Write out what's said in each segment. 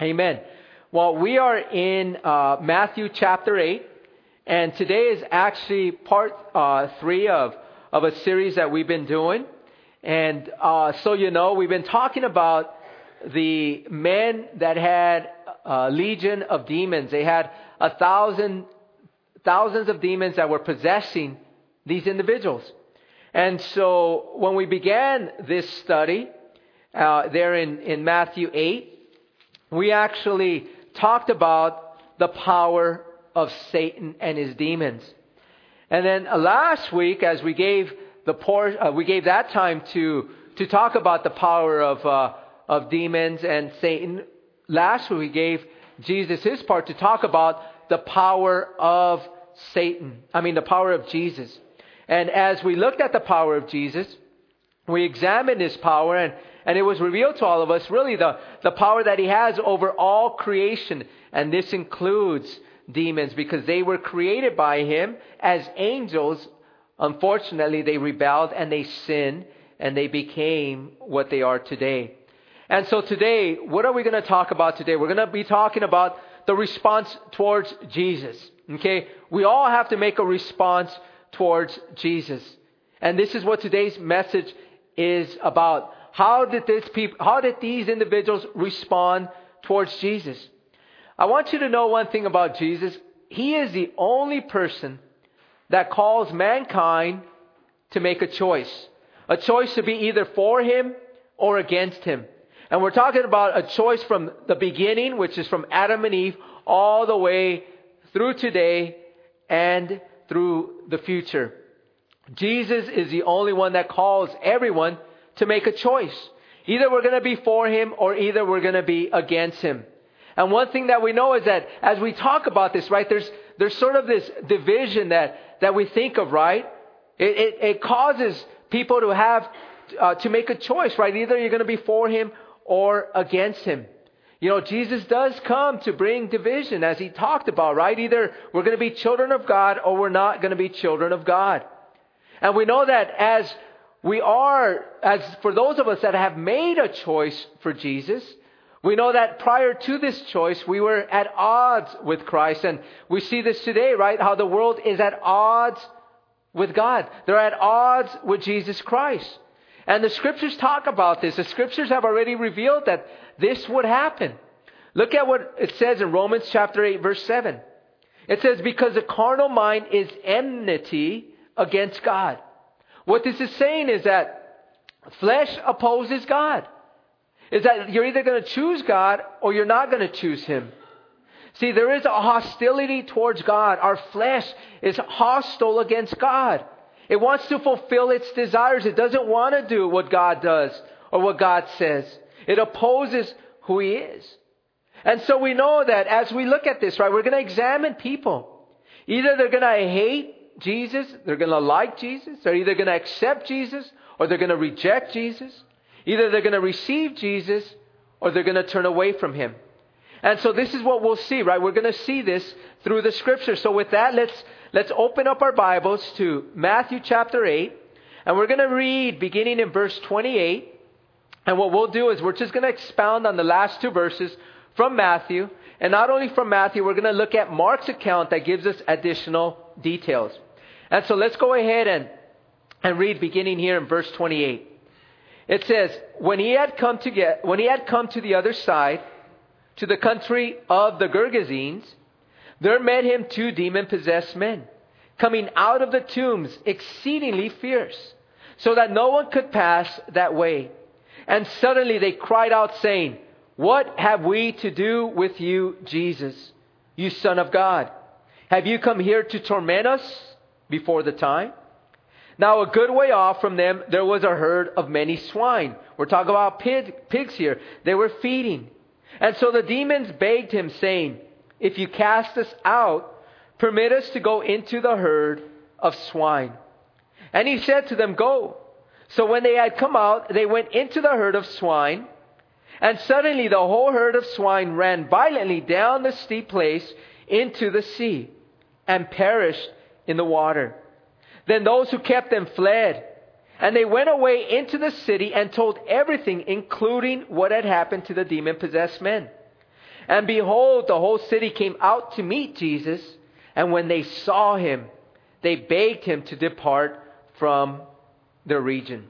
Amen. Well, we are in uh, Matthew chapter 8, and today is actually part uh, three of, of a series that we've been doing. And uh, so you know, we've been talking about the men that had a legion of demons. They had a thousand, thousands of demons that were possessing these individuals. And so when we began this study, uh, there in, in Matthew 8, we actually talked about the power of Satan and his demons. And then uh, last week, as we gave the por- uh, we gave that time to to talk about the power of uh, of demons and Satan. Last week we gave Jesus his part to talk about the power of Satan. I mean the power of Jesus. And as we looked at the power of Jesus, we examined his power and and it was revealed to all of us really the, the power that he has over all creation. And this includes demons because they were created by him as angels. Unfortunately, they rebelled and they sinned and they became what they are today. And so today, what are we going to talk about today? We're going to be talking about the response towards Jesus. Okay? We all have to make a response towards Jesus. And this is what today's message is about. How did, this people, how did these individuals respond towards Jesus? I want you to know one thing about Jesus. He is the only person that calls mankind to make a choice. A choice to be either for him or against him. And we're talking about a choice from the beginning, which is from Adam and Eve, all the way through today and through the future. Jesus is the only one that calls everyone to make a choice. Either we're going to be for him or either we're going to be against him. And one thing that we know is that as we talk about this, right, there's, there's sort of this division that, that we think of, right? It, it, it causes people to have, uh, to make a choice, right? Either you're going to be for him or against him. You know, Jesus does come to bring division as he talked about, right? Either we're going to be children of God or we're not going to be children of God. And we know that as we are, as for those of us that have made a choice for Jesus, we know that prior to this choice, we were at odds with Christ. And we see this today, right? How the world is at odds with God. They're at odds with Jesus Christ. And the scriptures talk about this. The scriptures have already revealed that this would happen. Look at what it says in Romans chapter 8, verse 7. It says, Because the carnal mind is enmity against God. What this is saying is that flesh opposes God. Is that you're either going to choose God or you're not going to choose Him. See, there is a hostility towards God. Our flesh is hostile against God. It wants to fulfill its desires. It doesn't want to do what God does or what God says. It opposes who He is. And so we know that as we look at this, right, we're going to examine people. Either they're going to hate Jesus, they're going to like Jesus, they're either going to accept Jesus or they're going to reject Jesus. Either they're going to receive Jesus or they're going to turn away from him. And so this is what we'll see, right? We're going to see this through the scripture. So with that, let's let's open up our Bibles to Matthew chapter 8, and we're going to read beginning in verse 28. And what we'll do is we're just going to expound on the last two verses from Matthew, and not only from Matthew, we're going to look at Mark's account that gives us additional details. And so let's go ahead and, and read beginning here in verse 28. It says, when he had come to get, when he had come to the other side, to the country of the Gergesenes, there met him two demon possessed men, coming out of the tombs, exceedingly fierce, so that no one could pass that way. And suddenly they cried out, saying, What have we to do with you, Jesus, you Son of God? Have you come here to torment us? Before the time. Now, a good way off from them, there was a herd of many swine. We're talking about pig, pigs here. They were feeding. And so the demons begged him, saying, If you cast us out, permit us to go into the herd of swine. And he said to them, Go. So when they had come out, they went into the herd of swine. And suddenly the whole herd of swine ran violently down the steep place into the sea and perished in the water. Then those who kept them fled. And they went away into the city and told everything, including what had happened to the demon possessed men. And behold, the whole city came out to meet Jesus. And when they saw him, they begged him to depart from their region.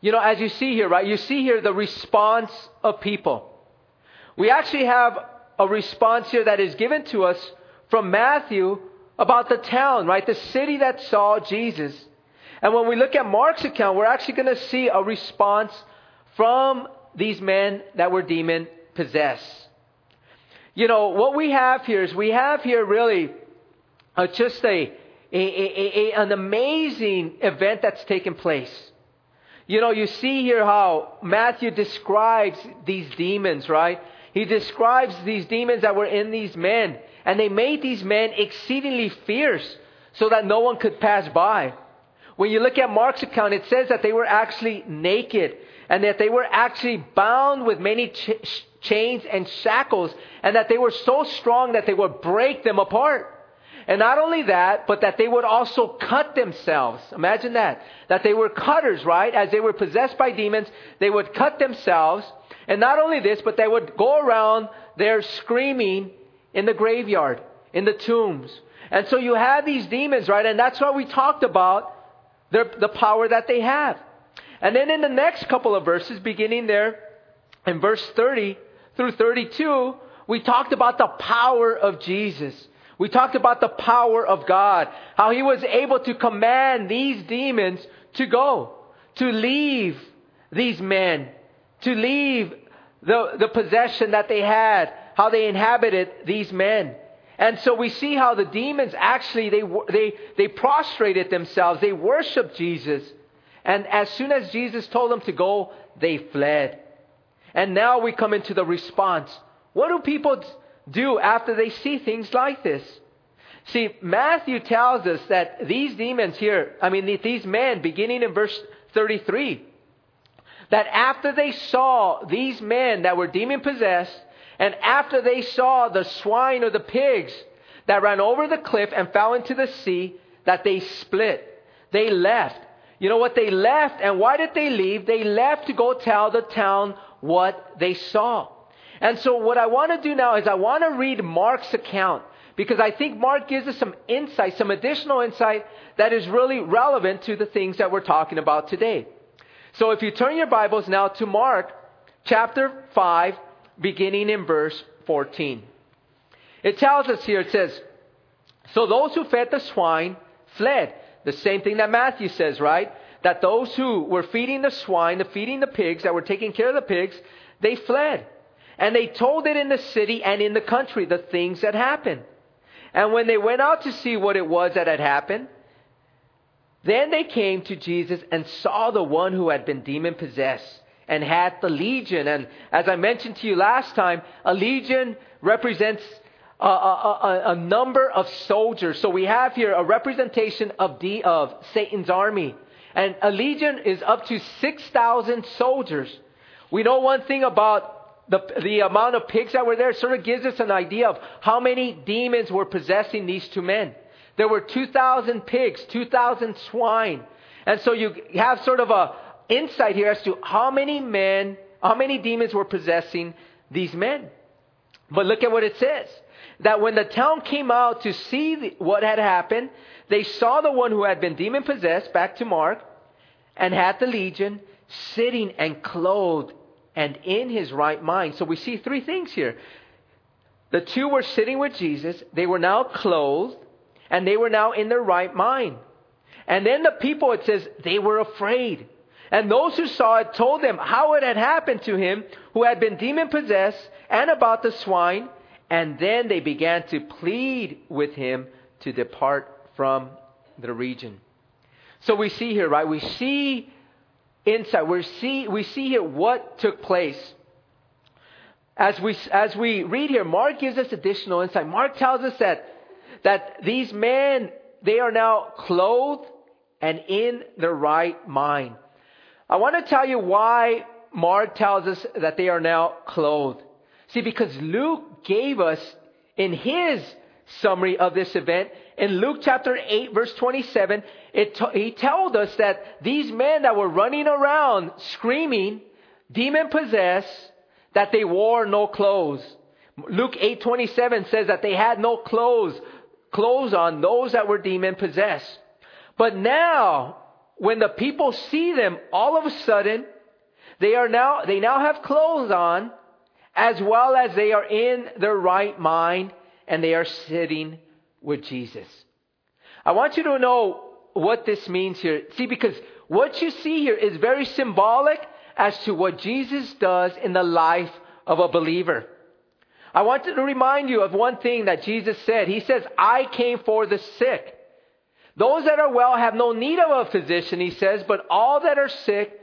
You know, as you see here, right, you see here the response of people. We actually have a response here that is given to us from Matthew about the town, right? The city that saw Jesus. And when we look at Mark's account, we're actually going to see a response from these men that were demon possessed. You know, what we have here is we have here really uh, just a, a, a, an amazing event that's taken place. You know, you see here how Matthew describes these demons, right? He describes these demons that were in these men, and they made these men exceedingly fierce so that no one could pass by. When you look at Mark's account, it says that they were actually naked and that they were actually bound with many ch- chains and shackles, and that they were so strong that they would break them apart. And not only that, but that they would also cut themselves. Imagine that. That they were cutters, right? As they were possessed by demons, they would cut themselves. And not only this, but they would go around there screaming in the graveyard, in the tombs. And so you have these demons, right? And that's why we talked about their, the power that they have. And then in the next couple of verses, beginning there in verse 30 through 32, we talked about the power of Jesus. We talked about the power of God, how He was able to command these demons to go, to leave these men, to leave the, the possession that they had, how they inhabited these men. And so we see how the demons actually, they, they, they prostrated themselves. They worshiped Jesus. And as soon as Jesus told them to go, they fled. And now we come into the response. What do people do after they see things like this? See, Matthew tells us that these demons here, I mean, these men, beginning in verse 33, that after they saw these men that were demon possessed, and after they saw the swine or the pigs that ran over the cliff and fell into the sea, that they split. They left. You know what? They left. And why did they leave? They left to go tell the town what they saw. And so what I want to do now is I want to read Mark's account because I think Mark gives us some insight, some additional insight that is really relevant to the things that we're talking about today. So if you turn your Bibles now to Mark chapter 5, beginning in verse 14. It tells us here, it says, So those who fed the swine fled. The same thing that Matthew says, right? That those who were feeding the swine, the feeding the pigs, that were taking care of the pigs, they fled. And they told it in the city and in the country, the things that happened. And when they went out to see what it was that had happened, then they came to Jesus and saw the one who had been demon possessed and had the legion. And as I mentioned to you last time, a legion represents a, a, a, number of soldiers. So we have here a representation of, the, of Satan's army. And a legion is up to 6,000 soldiers. We know one thing about the, the amount of pigs that were there. Sort of gives us an idea of how many demons were possessing these two men. There were 2,000 pigs, 2,000 swine. And so you have sort of a insight here as to how many men, how many demons were possessing these men. But look at what it says that when the town came out to see what had happened, they saw the one who had been demon possessed, back to Mark, and had the legion sitting and clothed and in his right mind. So we see three things here. The two were sitting with Jesus, they were now clothed, and they were now in their right mind. And then the people, it says, they were afraid. And those who saw it told them how it had happened to him who had been demon possessed and about the swine and then they began to plead with him to depart from the region. So we see here, right? We see insight. We see, we see here what took place. As we, as we read here, Mark gives us additional insight. Mark tells us that, that these men, they are now clothed and in their right mind. I want to tell you why Mark tells us that they are now clothed. See, because Luke gave us in his summary of this event, in Luke chapter 8, verse 27, it t- he told us that these men that were running around screaming, demon possessed, that they wore no clothes. Luke 8:27 says that they had no clothes, clothes on those that were demon possessed. But now, when the people see them, all of a sudden, they are now they now have clothes on, as well as they are in their right mind, and they are sitting with Jesus. I want you to know what this means here. See, because what you see here is very symbolic as to what Jesus does in the life of a believer. I want to remind you of one thing that Jesus said. He says, I came for the sick. Those that are well have no need of a physician, he says, but all that are sick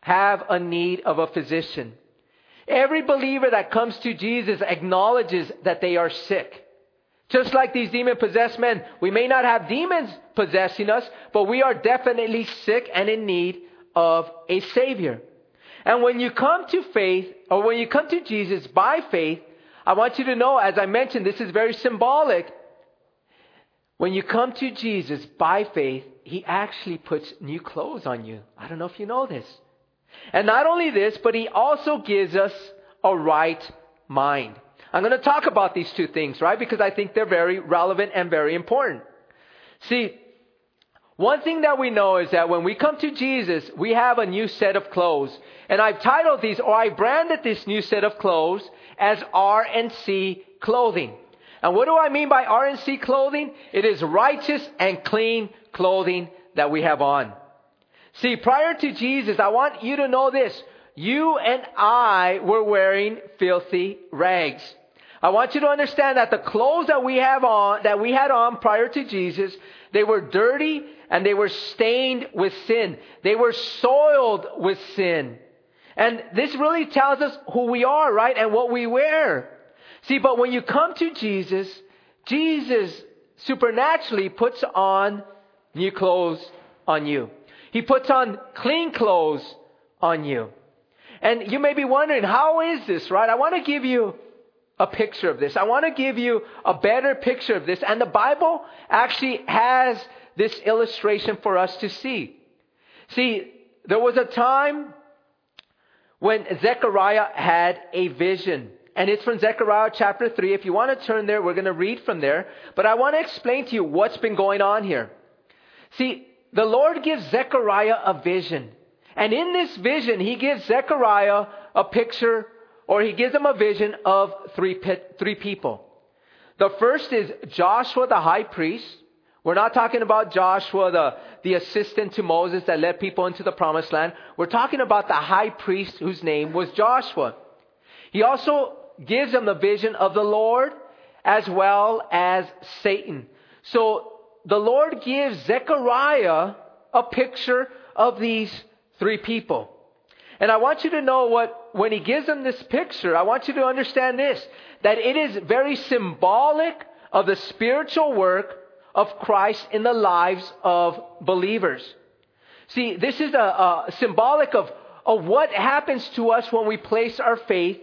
have a need of a physician. Every believer that comes to Jesus acknowledges that they are sick. Just like these demon possessed men, we may not have demons possessing us, but we are definitely sick and in need of a Savior. And when you come to faith, or when you come to Jesus by faith, I want you to know, as I mentioned, this is very symbolic. When you come to Jesus by faith, He actually puts new clothes on you. I don't know if you know this. And not only this, but He also gives us a right mind. I'm going to talk about these two things, right? Because I think they're very relevant and very important. See, one thing that we know is that when we come to Jesus, we have a new set of clothes. And I've titled these, or I branded this new set of clothes as R&C clothing. And what do I mean by R&C clothing? It is righteous and clean clothing that we have on. See, prior to Jesus, I want you to know this. You and I were wearing filthy rags. I want you to understand that the clothes that we have on, that we had on prior to Jesus, they were dirty and they were stained with sin. They were soiled with sin. And this really tells us who we are, right? And what we wear. See, but when you come to Jesus, Jesus supernaturally puts on new clothes on you. He puts on clean clothes on you. And you may be wondering, how is this, right? I want to give you a picture of this. I want to give you a better picture of this. And the Bible actually has this illustration for us to see. See, there was a time when Zechariah had a vision. And it's from Zechariah chapter 3. If you want to turn there, we're going to read from there. But I want to explain to you what's been going on here. See, the Lord gives Zechariah a vision. And in this vision, he gives Zechariah a picture or he gives him a vision of three, three people. The first is Joshua the high priest. We're not talking about Joshua, the, the assistant to Moses that led people into the promised land. We're talking about the high priest whose name was Joshua. He also gives them the vision of the Lord as well as Satan. So the Lord gives Zechariah a picture of these three people. And I want you to know what, when he gives them this picture, I want you to understand this, that it is very symbolic of the spiritual work of Christ in the lives of believers. See, this is a, a symbolic of, of what happens to us when we place our faith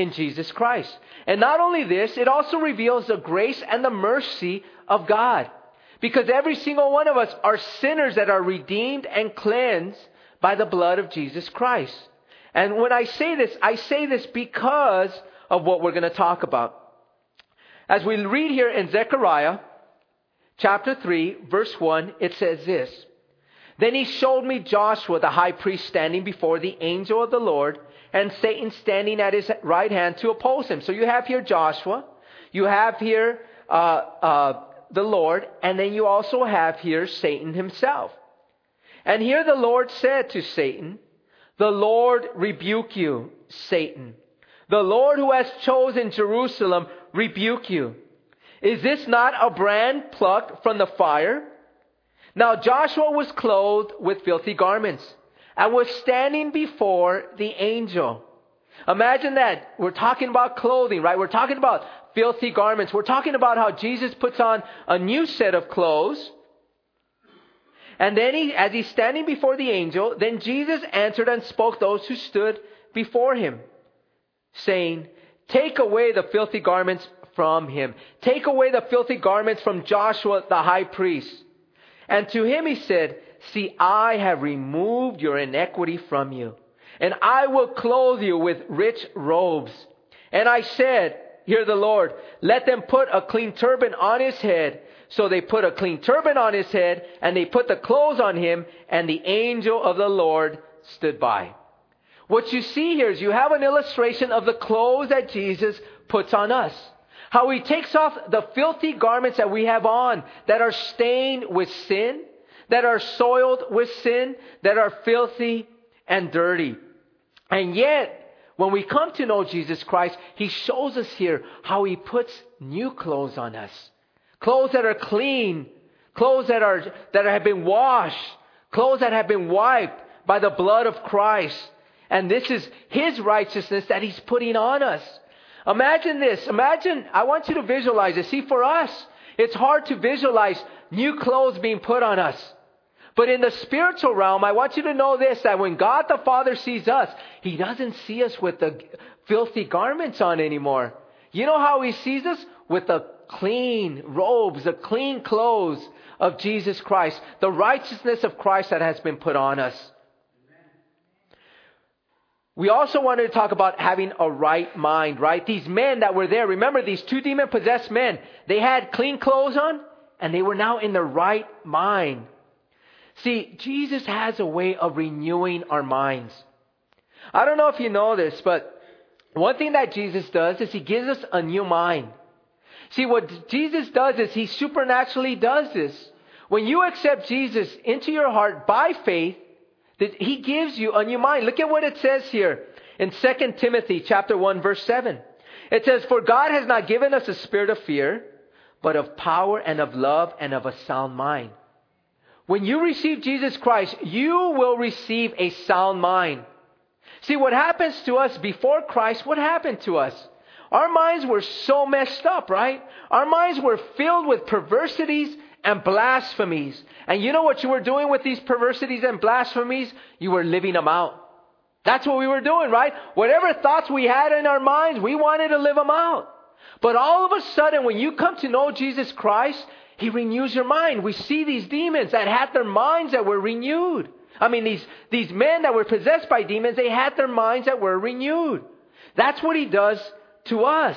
in Jesus Christ. And not only this, it also reveals the grace and the mercy of God. Because every single one of us are sinners that are redeemed and cleansed by the blood of Jesus Christ. And when I say this, I say this because of what we're going to talk about. As we read here in Zechariah chapter 3, verse 1, it says this Then he showed me Joshua the high priest standing before the angel of the Lord, and Satan standing at his right hand to oppose him. So you have here Joshua, you have here uh, uh, the Lord, and then you also have here Satan himself. And here the Lord said to Satan, The Lord rebuke you, Satan. The Lord who has chosen Jerusalem rebuke you. Is this not a brand plucked from the fire? Now Joshua was clothed with filthy garments and was standing before the angel. Imagine that. We're talking about clothing, right? We're talking about filthy garments. We're talking about how Jesus puts on a new set of clothes and then he, as he's standing before the angel, then Jesus answered and spoke those who stood before him, saying, Take away the filthy garments from him. Take away the filthy garments from Joshua the high priest. And to him he said, See, I have removed your iniquity from you, and I will clothe you with rich robes, And I said, Hear the Lord, let them put a clean turban on his head. So they put a clean turban on his head, and they put the clothes on him, and the angel of the Lord stood by. What you see here is you have an illustration of the clothes that Jesus puts on us. How he takes off the filthy garments that we have on that are stained with sin, that are soiled with sin, that are filthy and dirty. And yet, when we come to know Jesus Christ, He shows us here how He puts new clothes on us. Clothes that are clean, clothes that are, that have been washed, clothes that have been wiped by the blood of Christ. And this is His righteousness that He's putting on us. Imagine this. Imagine, I want you to visualize it. See, for us, it's hard to visualize new clothes being put on us. But in the spiritual realm, I want you to know this that when God the Father sees us, He doesn't see us with the filthy garments on anymore. You know how He sees us? With the clean robes, the clean clothes of Jesus Christ, the righteousness of Christ that has been put on us. We also wanted to talk about having a right mind, right? These men that were there, remember these two demon possessed men, they had clean clothes on and they were now in the right mind. See, Jesus has a way of renewing our minds. I don't know if you know this, but one thing that Jesus does is he gives us a new mind. See, what Jesus does is he supernaturally does this. When you accept Jesus into your heart by faith, that he gives you a new mind. Look at what it says here in 2 Timothy chapter 1 verse 7. It says, For God has not given us a spirit of fear, but of power and of love and of a sound mind. When you receive Jesus Christ, you will receive a sound mind. See, what happens to us before Christ, what happened to us? Our minds were so messed up, right? Our minds were filled with perversities and blasphemies. And you know what you were doing with these perversities and blasphemies? You were living them out. That's what we were doing, right? Whatever thoughts we had in our minds, we wanted to live them out. But all of a sudden, when you come to know Jesus Christ, he renews your mind. We see these demons that had their minds that were renewed. I mean, these, these men that were possessed by demons, they had their minds that were renewed. That's what he does to us.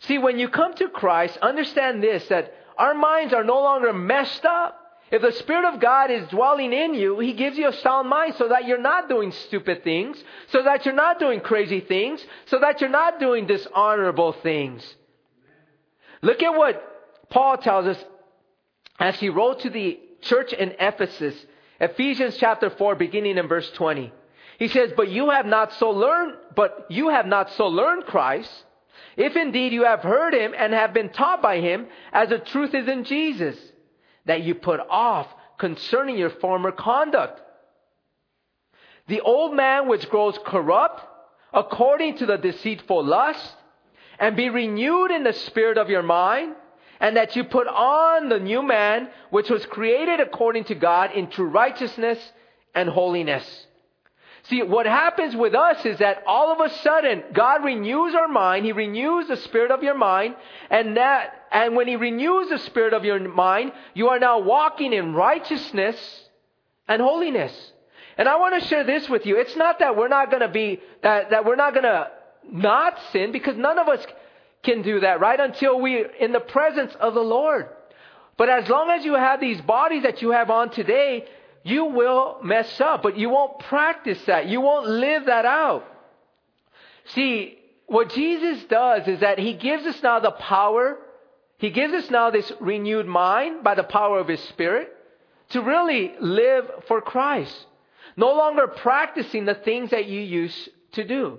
See, when you come to Christ, understand this, that our minds are no longer messed up. If the Spirit of God is dwelling in you, He gives you a sound mind so that you're not doing stupid things, so that you're not doing crazy things, so that you're not doing dishonorable things. Look at what Paul tells us as he wrote to the church in Ephesus, Ephesians chapter 4, beginning in verse 20. He says, But you have not so learned, but you have not so learned Christ, if indeed you have heard him and have been taught by him, as the truth is in Jesus, that you put off concerning your former conduct. The old man which grows corrupt according to the deceitful lust, and be renewed in the spirit of your mind, and that you put on the new man, which was created according to God in true righteousness and holiness. See, what happens with us is that all of a sudden, God renews our mind, He renews the spirit of your mind, and that, and when He renews the spirit of your mind, you are now walking in righteousness and holiness. And I want to share this with you. It's not that we're not going to be, that, that we're not going to not sin, because none of us can do that, right? Until we're in the presence of the Lord. But as long as you have these bodies that you have on today, you will mess up, but you won't practice that. You won't live that out. See, what Jesus does is that He gives us now the power, He gives us now this renewed mind by the power of His Spirit to really live for Christ. No longer practicing the things that you used to do.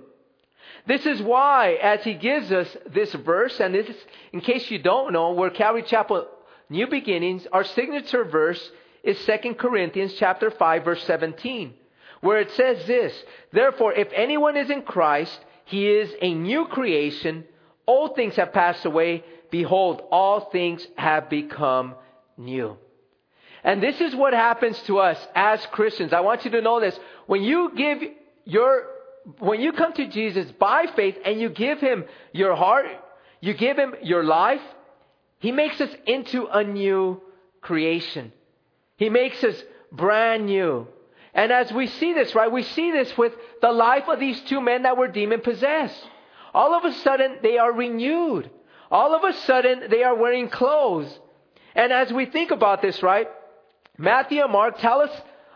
This is why, as he gives us this verse, and this is, in case you don't know, we're Calvary Chapel New Beginnings, our signature verse is 2 Corinthians chapter 5 verse 17, where it says this, Therefore, if anyone is in Christ, he is a new creation. Old things have passed away. Behold, all things have become new. And this is what happens to us as Christians. I want you to know this. When you give your when you come to Jesus by faith and you give him your heart, you give him your life, he makes us into a new creation. He makes us brand new. And as we see this, right, we see this with the life of these two men that were demon possessed. all of a sudden they are renewed. All of a sudden they are wearing clothes. And as we think about this, right? Matthew and Mark tell us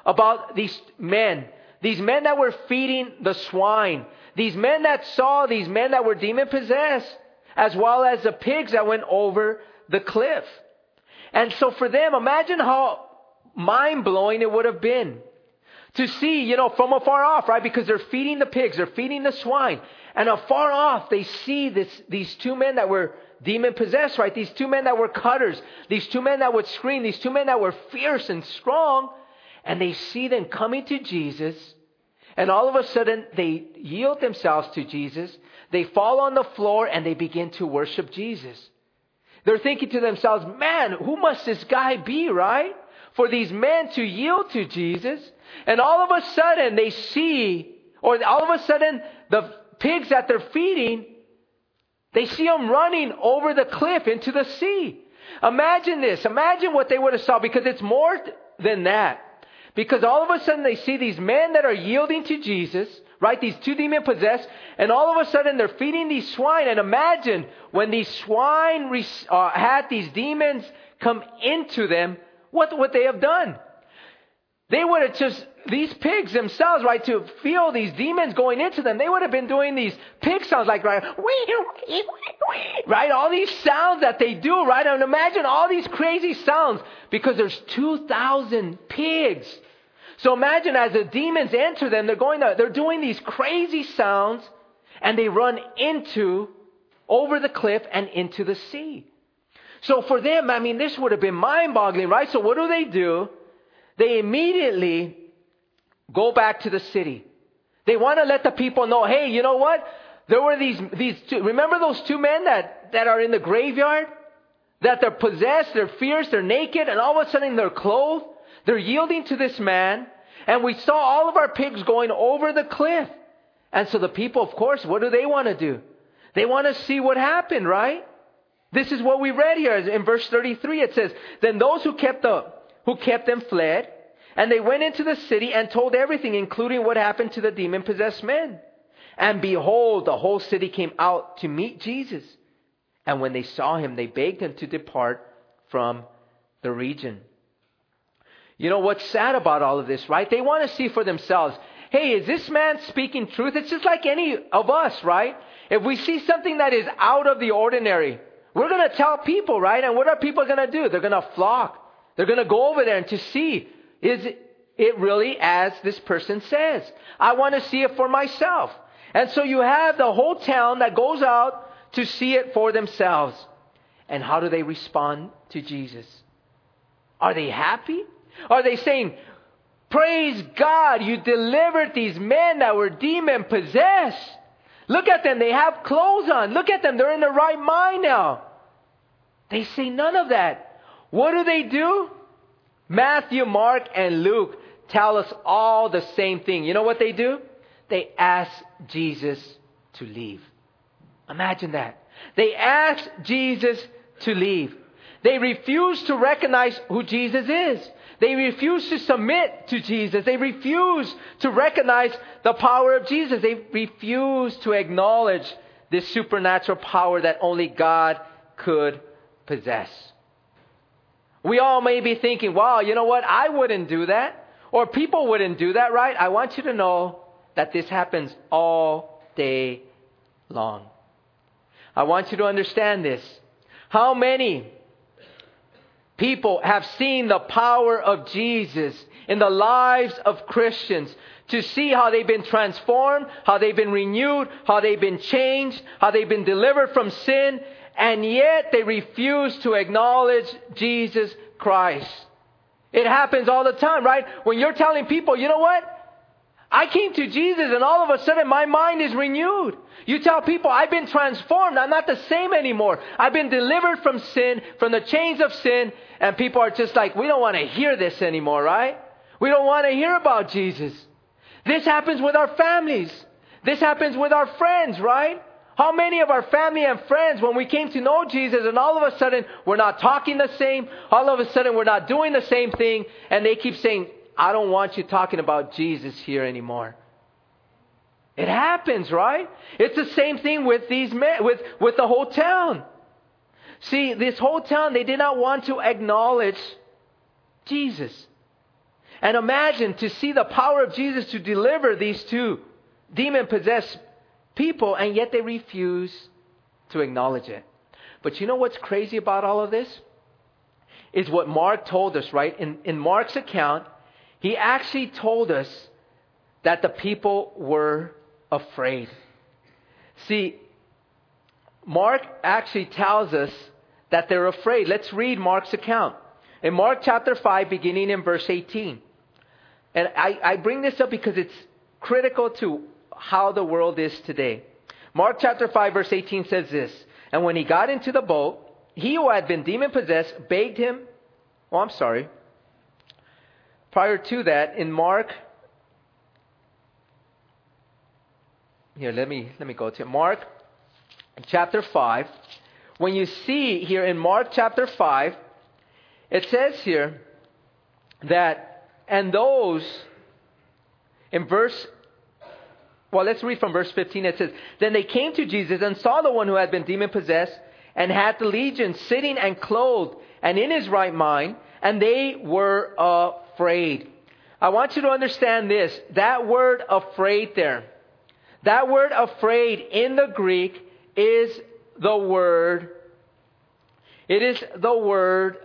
about these men. These men that were feeding the swine. These men that saw these men that were demon possessed. As well as the pigs that went over the cliff. And so for them, imagine how mind blowing it would have been to see, you know, from afar off, right? Because they're feeding the pigs, they're feeding the swine. And afar off, they see this, these two men that were demon possessed, right? These two men that were cutters, these two men that would scream, these two men that were fierce and strong. And they see them coming to Jesus. And all of a sudden, they yield themselves to Jesus. They fall on the floor and they begin to worship Jesus. They're thinking to themselves, man, who must this guy be, right? For these men to yield to Jesus. And all of a sudden they see, or all of a sudden the pigs that they're feeding, they see them running over the cliff into the sea. Imagine this. Imagine what they would have saw because it's more than that. Because all of a sudden they see these men that are yielding to Jesus, right? These two demon possessed, and all of a sudden they're feeding these swine. And imagine when these swine uh, had these demons come into them, what would they have done? They would have just, these pigs themselves, right, to feel these demons going into them, they would have been doing these pig sounds like, right, right, all these sounds that they do, right, and imagine all these crazy sounds because there's 2,000 pigs. So imagine as the demons enter them, they're going to, they're doing these crazy sounds and they run into, over the cliff and into the sea. So for them, I mean, this would have been mind boggling, right? So what do they do? they immediately go back to the city. They want to let the people know, hey, you know what? There were these, these two, remember those two men that, that are in the graveyard? That they're possessed, they're fierce, they're naked, and all of a sudden they're clothed. They're yielding to this man. And we saw all of our pigs going over the cliff. And so the people, of course, what do they want to do? They want to see what happened, right? This is what we read here in verse 33. It says, Then those who kept the who kept them fled, and they went into the city and told everything, including what happened to the demon possessed men. And behold, the whole city came out to meet Jesus. And when they saw him, they begged him to depart from the region. You know what's sad about all of this, right? They want to see for themselves. Hey, is this man speaking truth? It's just like any of us, right? If we see something that is out of the ordinary, we're going to tell people, right? And what are people going to do? They're going to flock. They're going to go over there and to see, is it really as this person says? I want to see it for myself. And so you have the whole town that goes out to see it for themselves. And how do they respond to Jesus? Are they happy? Are they saying, Praise God, you delivered these men that were demon possessed. Look at them, they have clothes on. Look at them, they're in their right mind now. They say none of that. What do they do? Matthew, Mark, and Luke tell us all the same thing. You know what they do? They ask Jesus to leave. Imagine that. They ask Jesus to leave. They refuse to recognize who Jesus is. They refuse to submit to Jesus. They refuse to recognize the power of Jesus. They refuse to acknowledge this supernatural power that only God could possess. We all may be thinking, wow, you know what? I wouldn't do that. Or people wouldn't do that, right? I want you to know that this happens all day long. I want you to understand this. How many people have seen the power of Jesus in the lives of Christians to see how they've been transformed, how they've been renewed, how they've been changed, how they've been delivered from sin, and yet they refuse to acknowledge Jesus Christ. It happens all the time, right? When you're telling people, you know what? I came to Jesus and all of a sudden my mind is renewed. You tell people, I've been transformed. I'm not the same anymore. I've been delivered from sin, from the chains of sin. And people are just like, we don't want to hear this anymore, right? We don't want to hear about Jesus. This happens with our families. This happens with our friends, right? How many of our family and friends, when we came to know Jesus and all of a sudden we're not talking the same, all of a sudden we're not doing the same thing, and they keep saying, I don't want you talking about Jesus here anymore. It happens, right? It's the same thing with these men, with, with the whole town. See, this whole town, they did not want to acknowledge Jesus. And imagine to see the power of Jesus to deliver these two demon possessed people, and yet they refuse to acknowledge it. But you know what's crazy about all of this? Is what Mark told us, right? In, in Mark's account, he actually told us that the people were afraid. See, Mark actually tells us that they're afraid. Let's read Mark's account. In Mark chapter 5, beginning in verse 18. And I, I bring this up because it's critical to how the world is today. Mark chapter 5, verse 18 says this And when he got into the boat, he who had been demon possessed begged him. Oh, I'm sorry. Prior to that, in Mark, here, let me, let me go to Mark chapter 5. When you see here in Mark chapter 5, it says here that, and those, in verse, well, let's read from verse 15. It says, Then they came to Jesus and saw the one who had been demon possessed and had the legion sitting and clothed and in his right mind, and they were afraid. I want you to understand this. That word afraid there, that word afraid in the Greek is the word, it is the word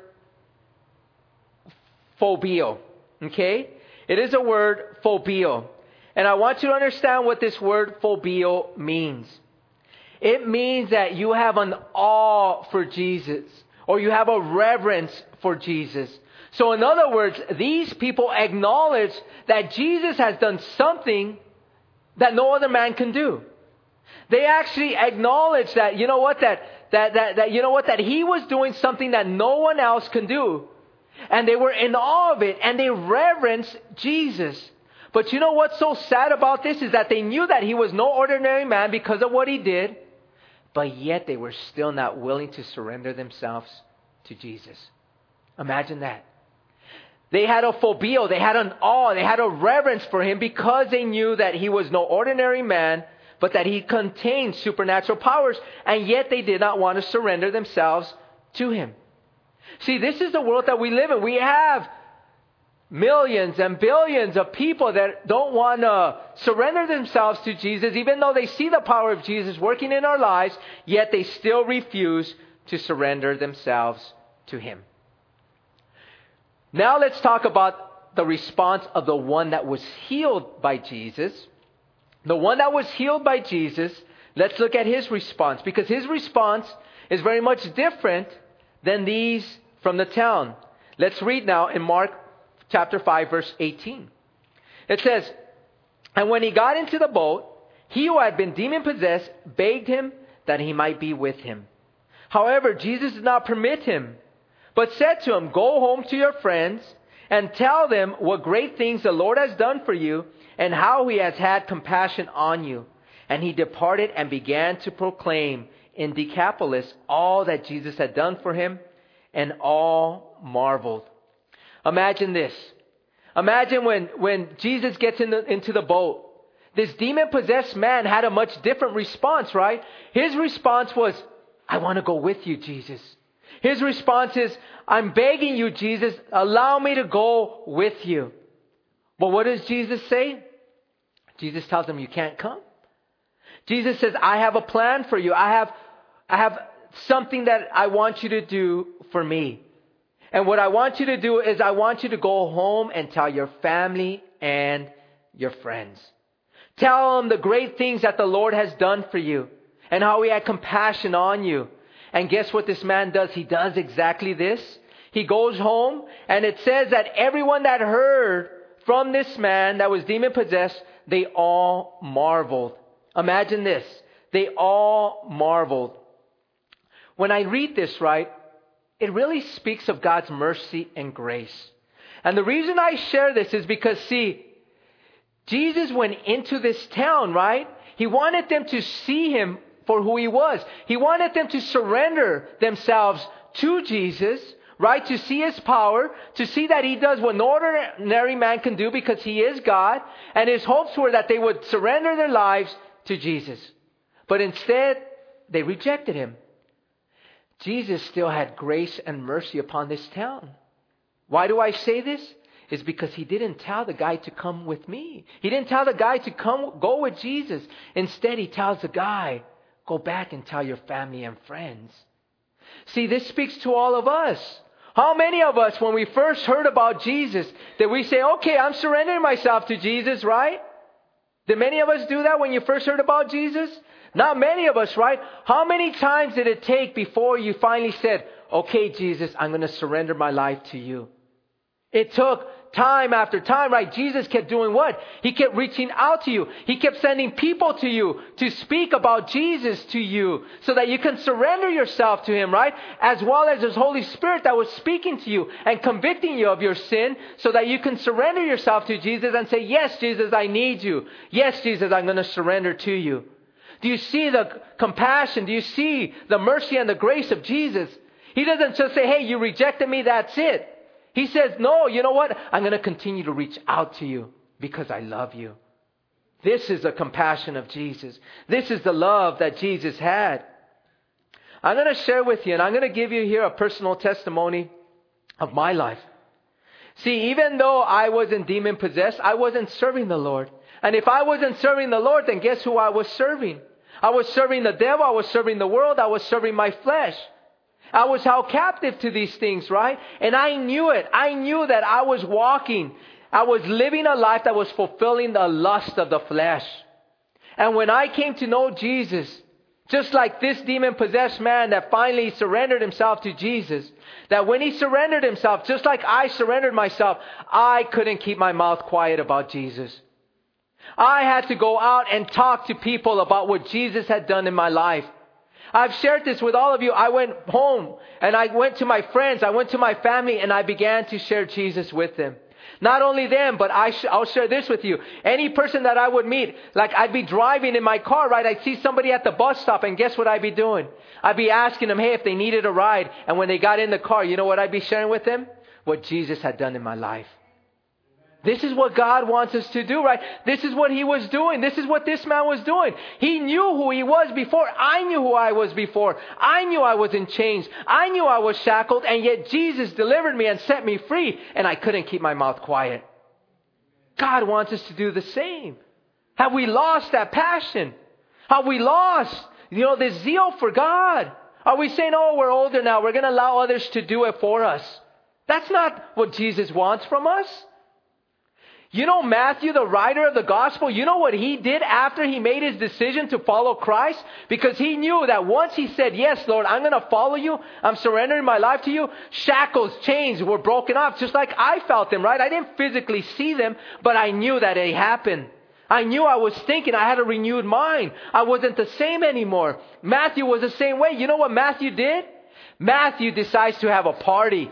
phobeo. Okay? It is a word phobeo. And I want you to understand what this word phobeo means. It means that you have an awe for Jesus or you have a reverence for Jesus. So, in other words, these people acknowledge that Jesus has done something that no other man can do. They actually acknowledge that, you know what, that, that, that, that, you know what, that he was doing something that no one else can do. And they were in awe of it and they reverenced Jesus. But you know what's so sad about this is that they knew that he was no ordinary man because of what he did, but yet they were still not willing to surrender themselves to Jesus. Imagine that. They had a phobia, they had an awe, they had a reverence for him because they knew that he was no ordinary man, but that he contained supernatural powers, and yet they did not want to surrender themselves to him. See, this is the world that we live in. We have millions and billions of people that don't want to surrender themselves to Jesus, even though they see the power of Jesus working in our lives, yet they still refuse to surrender themselves to Him. Now let's talk about the response of the one that was healed by Jesus. The one that was healed by Jesus, let's look at his response because his response is very much different than these from the town. Let's read now in Mark chapter 5 verse 18. It says, And when he got into the boat, he who had been demon possessed begged him that he might be with him. However, Jesus did not permit him, but said to him, Go home to your friends and tell them what great things the Lord has done for you and how he has had compassion on you. And he departed and began to proclaim in Decapolis all that Jesus had done for him and all marveled. Imagine this. Imagine when, when Jesus gets in the, into the boat. This demon possessed man had a much different response, right? His response was, I want to go with you, Jesus. His response is, I'm begging you, Jesus, allow me to go with you. But what does Jesus say? Jesus tells him, You can't come. Jesus says, I have a plan for you. I have, I have something that I want you to do for me. And what I want you to do is I want you to go home and tell your family and your friends. Tell them the great things that the Lord has done for you and how he had compassion on you. And guess what this man does? He does exactly this. He goes home and it says that everyone that heard from this man that was demon possessed, they all marveled. Imagine this. They all marveled. When I read this, right, it really speaks of God's mercy and grace. And the reason I share this is because, see, Jesus went into this town, right? He wanted them to see him for who he was. He wanted them to surrender themselves to Jesus, right? To see his power, to see that he does what no ordinary man can do because he is God, and his hopes were that they would surrender their lives to Jesus. But instead, they rejected him. Jesus still had grace and mercy upon this town. Why do I say this? It's because he didn't tell the guy to come with me. He didn't tell the guy to come go with Jesus. Instead, he tells the guy, go back and tell your family and friends. See, this speaks to all of us. How many of us, when we first heard about Jesus, did we say, okay, I'm surrendering myself to Jesus, right? Did many of us do that when you first heard about Jesus? Not many of us, right? How many times did it take before you finally said, okay, Jesus, I'm going to surrender my life to you? It took time after time, right? Jesus kept doing what? He kept reaching out to you. He kept sending people to you to speak about Jesus to you so that you can surrender yourself to Him, right? As well as His Holy Spirit that was speaking to you and convicting you of your sin so that you can surrender yourself to Jesus and say, Yes, Jesus, I need you. Yes, Jesus, I'm going to surrender to you. Do you see the compassion? Do you see the mercy and the grace of Jesus? He doesn't just say, Hey, you rejected me, that's it. He says, No, you know what? I'm going to continue to reach out to you because I love you. This is the compassion of Jesus. This is the love that Jesus had. I'm going to share with you, and I'm going to give you here a personal testimony of my life. See, even though I wasn't demon possessed, I wasn't serving the Lord. And if I wasn't serving the Lord, then guess who I was serving? I was serving the devil, I was serving the world, I was serving my flesh. I was held captive to these things, right? And I knew it. I knew that I was walking. I was living a life that was fulfilling the lust of the flesh. And when I came to know Jesus, just like this demon possessed man that finally surrendered himself to Jesus, that when he surrendered himself, just like I surrendered myself, I couldn't keep my mouth quiet about Jesus. I had to go out and talk to people about what Jesus had done in my life. I've shared this with all of you. I went home and I went to my friends, I went to my family, and I began to share Jesus with them. Not only them, but I sh- I'll share this with you. Any person that I would meet, like I'd be driving in my car, right? I'd see somebody at the bus stop, and guess what I'd be doing? I'd be asking them, hey, if they needed a ride. And when they got in the car, you know what I'd be sharing with them? What Jesus had done in my life. This is what God wants us to do, right? This is what he was doing. This is what this man was doing. He knew who he was before. I knew who I was before. I knew I was in chains. I knew I was shackled, and yet Jesus delivered me and set me free, and I couldn't keep my mouth quiet. God wants us to do the same. Have we lost that passion? Have we lost, you know, this zeal for God? Are we saying, oh, we're older now, we're going to allow others to do it for us? That's not what Jesus wants from us. You know, Matthew, the writer of the gospel, you know what he did after he made his decision to follow Christ? Because he knew that once he said, Yes, Lord, I'm going to follow you, I'm surrendering my life to you, shackles, chains were broken off, just like I felt them, right? I didn't physically see them, but I knew that it happened. I knew I was thinking, I had a renewed mind. I wasn't the same anymore. Matthew was the same way. You know what Matthew did? Matthew decides to have a party.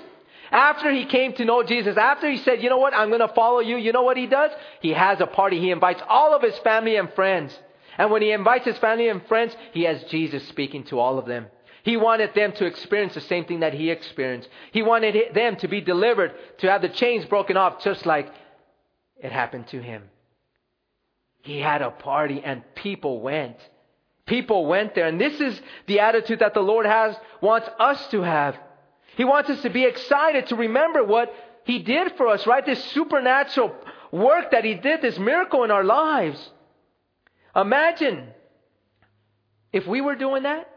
After he came to know Jesus, after he said, you know what, I'm going to follow you, you know what he does? He has a party. He invites all of his family and friends. And when he invites his family and friends, he has Jesus speaking to all of them. He wanted them to experience the same thing that he experienced. He wanted them to be delivered, to have the chains broken off, just like it happened to him. He had a party and people went. People went there. And this is the attitude that the Lord has, wants us to have. He wants us to be excited to remember what He did for us, right? This supernatural work that He did, this miracle in our lives. Imagine if we were doing that.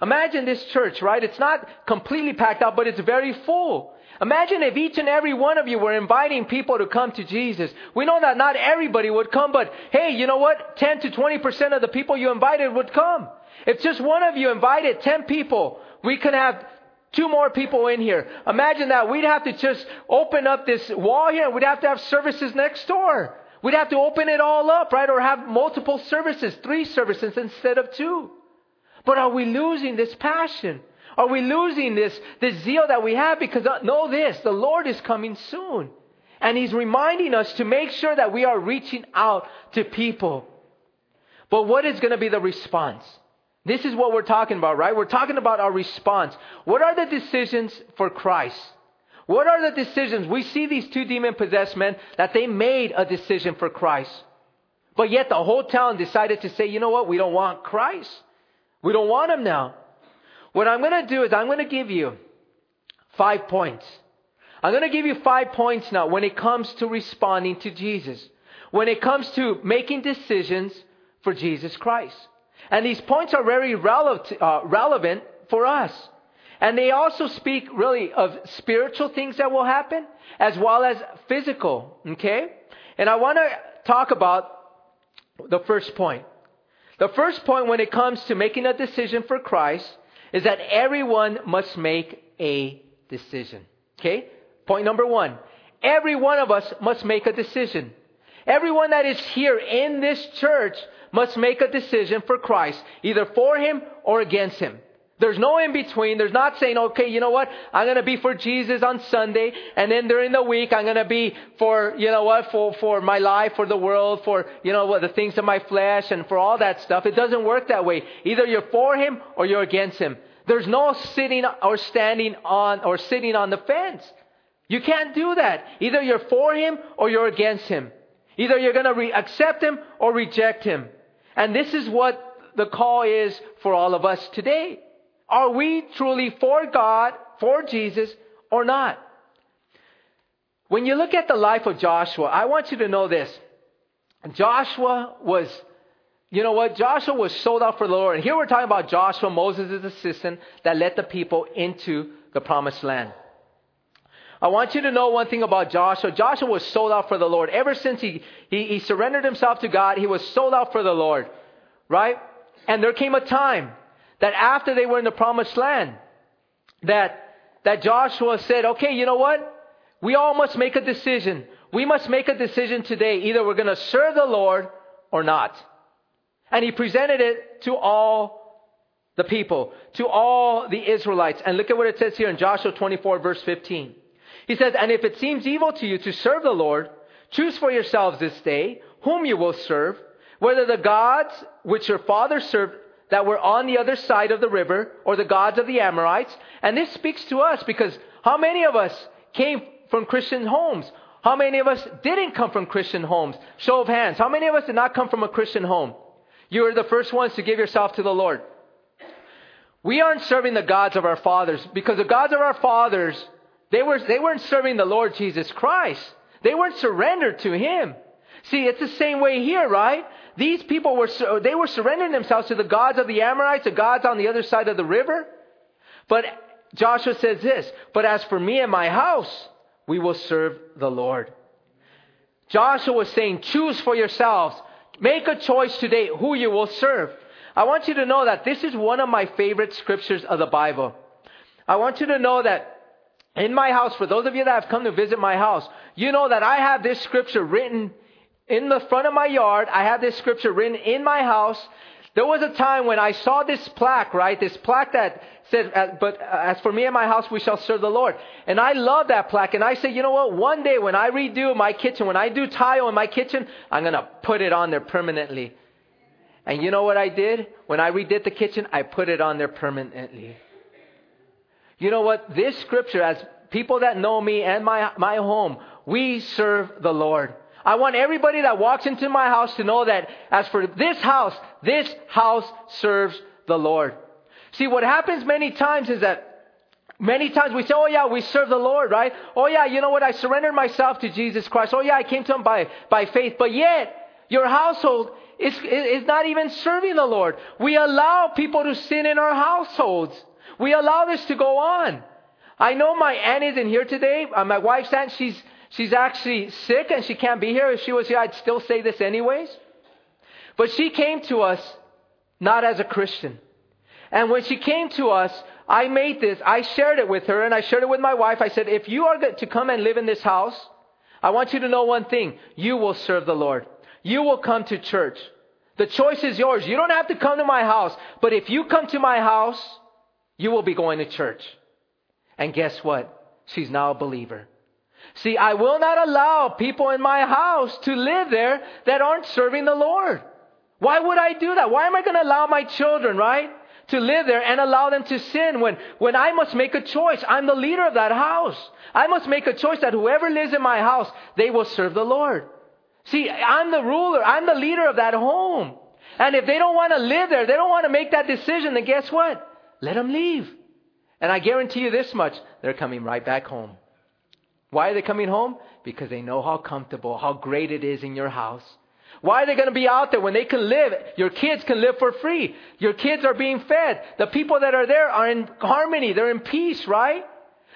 Imagine this church, right? It's not completely packed out, but it's very full. Imagine if each and every one of you were inviting people to come to Jesus. We know that not everybody would come, but hey, you know what? 10 to 20% of the people you invited would come. If just one of you invited 10 people, we could have two more people in here. Imagine that. We'd have to just open up this wall here. We'd have to have services next door. We'd have to open it all up, right? Or have multiple services, three services instead of two. But are we losing this passion? Are we losing this, this zeal that we have? Because uh, know this, the Lord is coming soon. And He's reminding us to make sure that we are reaching out to people. But what is going to be the response? This is what we're talking about, right? We're talking about our response. What are the decisions for Christ? What are the decisions? We see these two demon possessed men that they made a decision for Christ. But yet the whole town decided to say, you know what? We don't want Christ. We don't want him now. What I'm going to do is I'm going to give you five points. I'm going to give you five points now when it comes to responding to Jesus. When it comes to making decisions for Jesus Christ. And these points are very relevant, uh, relevant for us. And they also speak really of spiritual things that will happen as well as physical. Okay? And I want to talk about the first point. The first point when it comes to making a decision for Christ is that everyone must make a decision. Okay? Point number one. Every one of us must make a decision. Everyone that is here in this church must make a decision for Christ, either for Him or against Him. There's no in between. There's not saying, okay, you know what? I'm going to be for Jesus on Sunday, and then during the week, I'm going to be for, you know what, for, for my life, for the world, for, you know what, the things of my flesh, and for all that stuff. It doesn't work that way. Either you're for Him or you're against Him. There's no sitting or standing on or sitting on the fence. You can't do that. Either you're for Him or you're against Him. Either you're going to re- accept Him or reject Him. And this is what the call is for all of us today. Are we truly for God, for Jesus, or not? When you look at the life of Joshua, I want you to know this. Joshua was, you know what? Joshua was sold out for the Lord. And here we're talking about Joshua, Moses' assistant, that led the people into the promised land. I want you to know one thing about Joshua. Joshua was sold out for the Lord. Ever since he, he, he surrendered himself to God, he was sold out for the Lord. Right? And there came a time that after they were in the promised land, that, that Joshua said, okay, you know what? We all must make a decision. We must make a decision today. Either we're going to serve the Lord or not. And he presented it to all the people, to all the Israelites. And look at what it says here in Joshua 24 verse 15. He says, And if it seems evil to you to serve the Lord, choose for yourselves this day whom you will serve, whether the gods which your fathers served that were on the other side of the river, or the gods of the Amorites. And this speaks to us because how many of us came from Christian homes? How many of us didn't come from Christian homes? Show of hands. How many of us did not come from a Christian home? You are the first ones to give yourself to the Lord. We aren't serving the gods of our fathers because the gods of our fathers, they, were, they weren't serving the Lord Jesus Christ. They weren't surrendered to Him. See, it's the same way here, right? These people were, they were surrendering themselves to the gods of the Amorites, the gods on the other side of the river. But Joshua says this, but as for me and my house, we will serve the Lord. Joshua was saying, choose for yourselves. Make a choice today who you will serve. I want you to know that this is one of my favorite scriptures of the Bible. I want you to know that in my house, for those of you that have come to visit my house, you know that I have this scripture written in the front of my yard. I have this scripture written in my house. There was a time when I saw this plaque, right? This plaque that said, uh, but as for me and my house, we shall serve the Lord. And I love that plaque. And I say, you know what? One day when I redo my kitchen, when I do tile in my kitchen, I'm going to put it on there permanently. And you know what I did? When I redid the kitchen, I put it on there permanently. You know what? This scripture, as people that know me and my, my home, we serve the Lord. I want everybody that walks into my house to know that as for this house, this house serves the Lord. See, what happens many times is that Many times we say, oh yeah, we serve the Lord, right? Oh yeah, you know what? I surrendered myself to Jesus Christ. Oh yeah, I came to Him by, by faith. But yet, your household is, is not even serving the Lord. We allow people to sin in our households. We allow this to go on. I know my aunt isn't here today. Uh, my wife's aunt, she's, She's actually sick and she can't be here. If she was here, I'd still say this anyways. But she came to us not as a Christian. And when she came to us, I made this, I shared it with her and I shared it with my wife. I said, if you are to come and live in this house, I want you to know one thing. You will serve the Lord. You will come to church. The choice is yours. You don't have to come to my house. But if you come to my house, you will be going to church. And guess what? She's now a believer. See, I will not allow people in my house to live there that aren't serving the Lord. Why would I do that? Why am I going to allow my children, right, to live there and allow them to sin when, when I must make a choice? I'm the leader of that house. I must make a choice that whoever lives in my house, they will serve the Lord. See, I'm the ruler. I'm the leader of that home. And if they don't want to live there, they don't want to make that decision, then guess what? Let them leave. And I guarantee you this much, they're coming right back home. Why are they coming home? Because they know how comfortable, how great it is in your house. Why are they going to be out there when they can live? Your kids can live for free. Your kids are being fed. The people that are there are in harmony. They're in peace, right?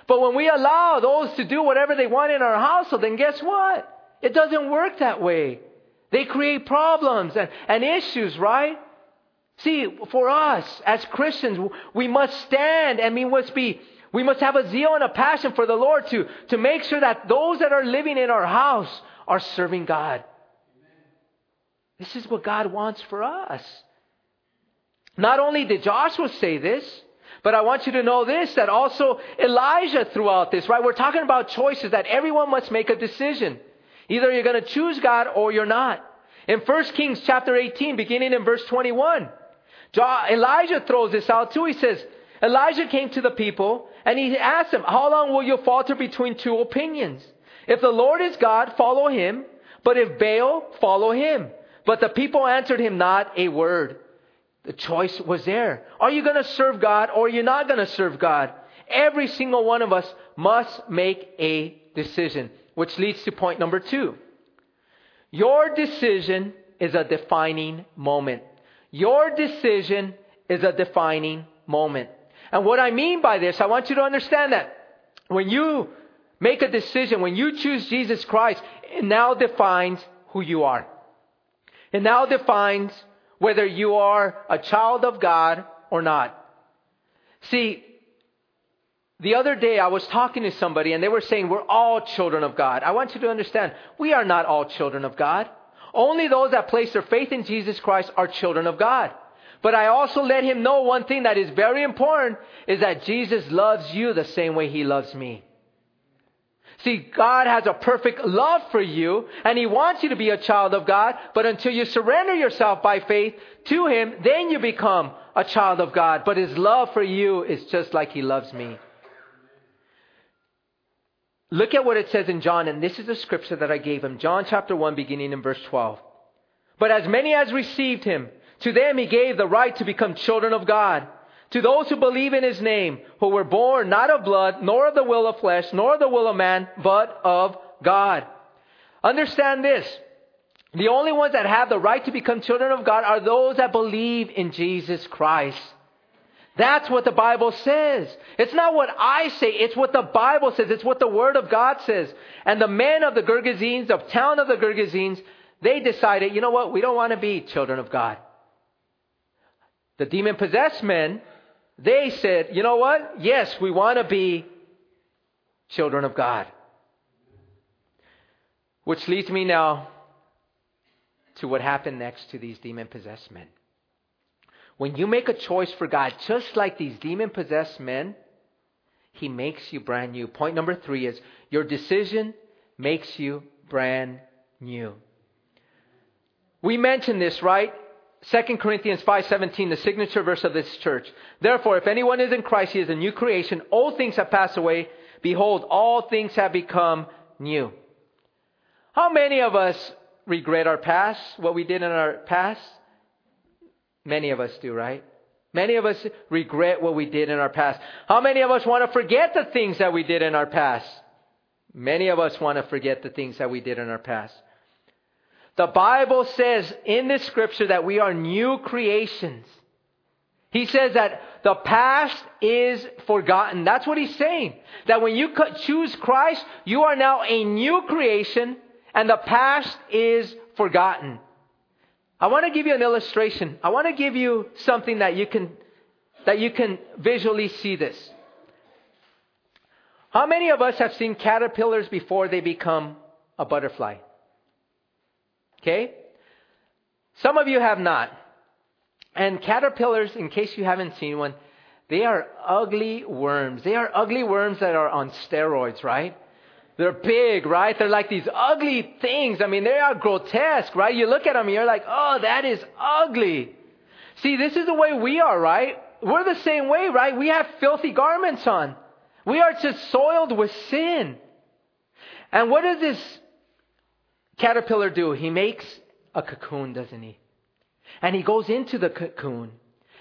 But when we allow those to do whatever they want in our household, then guess what? It doesn't work that way. They create problems and, and issues, right? See, for us as Christians, we must stand and we must be, we must have a zeal and a passion for the Lord to, to make sure that those that are living in our house are serving God. This is what God wants for us. Not only did Joshua say this, but I want you to know this that also Elijah throughout this, right? We're talking about choices that everyone must make a decision. Either you're going to choose God or you're not. In 1 Kings chapter 18, beginning in verse 21, Elijah throws this out too. He says, Elijah came to the people and he asked them, How long will you falter between two opinions? If the Lord is God, follow him. But if Baal, follow him. But the people answered him not a word. The choice was there. Are you going to serve God or are you not going to serve God? Every single one of us must make a decision. Which leads to point number two. Your decision is a defining moment. Your decision is a defining moment. And what I mean by this, I want you to understand that when you make a decision, when you choose Jesus Christ, it now defines who you are. It now defines whether you are a child of God or not. See, the other day, I was talking to somebody and they were saying, We're all children of God. I want you to understand, we are not all children of God. Only those that place their faith in Jesus Christ are children of God. But I also let him know one thing that is very important is that Jesus loves you the same way he loves me. See, God has a perfect love for you and he wants you to be a child of God, but until you surrender yourself by faith to him, then you become a child of God. But his love for you is just like he loves me. Look at what it says in John, and this is the scripture that I gave him. John chapter 1, beginning in verse 12. But as many as received him, to them he gave the right to become children of God. To those who believe in his name, who were born not of blood, nor of the will of flesh, nor of the will of man, but of God. Understand this. The only ones that have the right to become children of God are those that believe in Jesus Christ. That's what the Bible says. It's not what I say, it's what the Bible says. It's what the Word of God says. And the men of the Gergesenes, the town of the Gergesenes, they decided, you know what, we don't want to be children of God. The demon possessed men, they said, you know what, yes, we want to be children of God. Which leads me now to what happened next to these demon possessed men. When you make a choice for God, just like these demon possessed men, He makes you brand new. Point number three is your decision makes you brand new. We mentioned this, right? 2 Corinthians 5:17, the signature verse of this church. Therefore, if anyone is in Christ, he is a new creation. Old things have passed away. Behold, all things have become new. How many of us regret our past, what we did in our past? Many of us do, right? Many of us regret what we did in our past. How many of us want to forget the things that we did in our past? Many of us want to forget the things that we did in our past. The Bible says in this scripture that we are new creations. He says that the past is forgotten. That's what he's saying. That when you choose Christ, you are now a new creation and the past is forgotten. I want to give you an illustration. I want to give you something that you can that you can visually see this. How many of us have seen caterpillars before they become a butterfly? Okay? Some of you have not. And caterpillars, in case you haven't seen one, they are ugly worms. They are ugly worms that are on steroids, right? They're big, right? They're like these ugly things. I mean, they are grotesque, right? You look at them and you're like, oh, that is ugly. See, this is the way we are, right? We're the same way, right? We have filthy garments on. We are just soiled with sin. And what does this caterpillar do? He makes a cocoon, doesn't he? And he goes into the cocoon.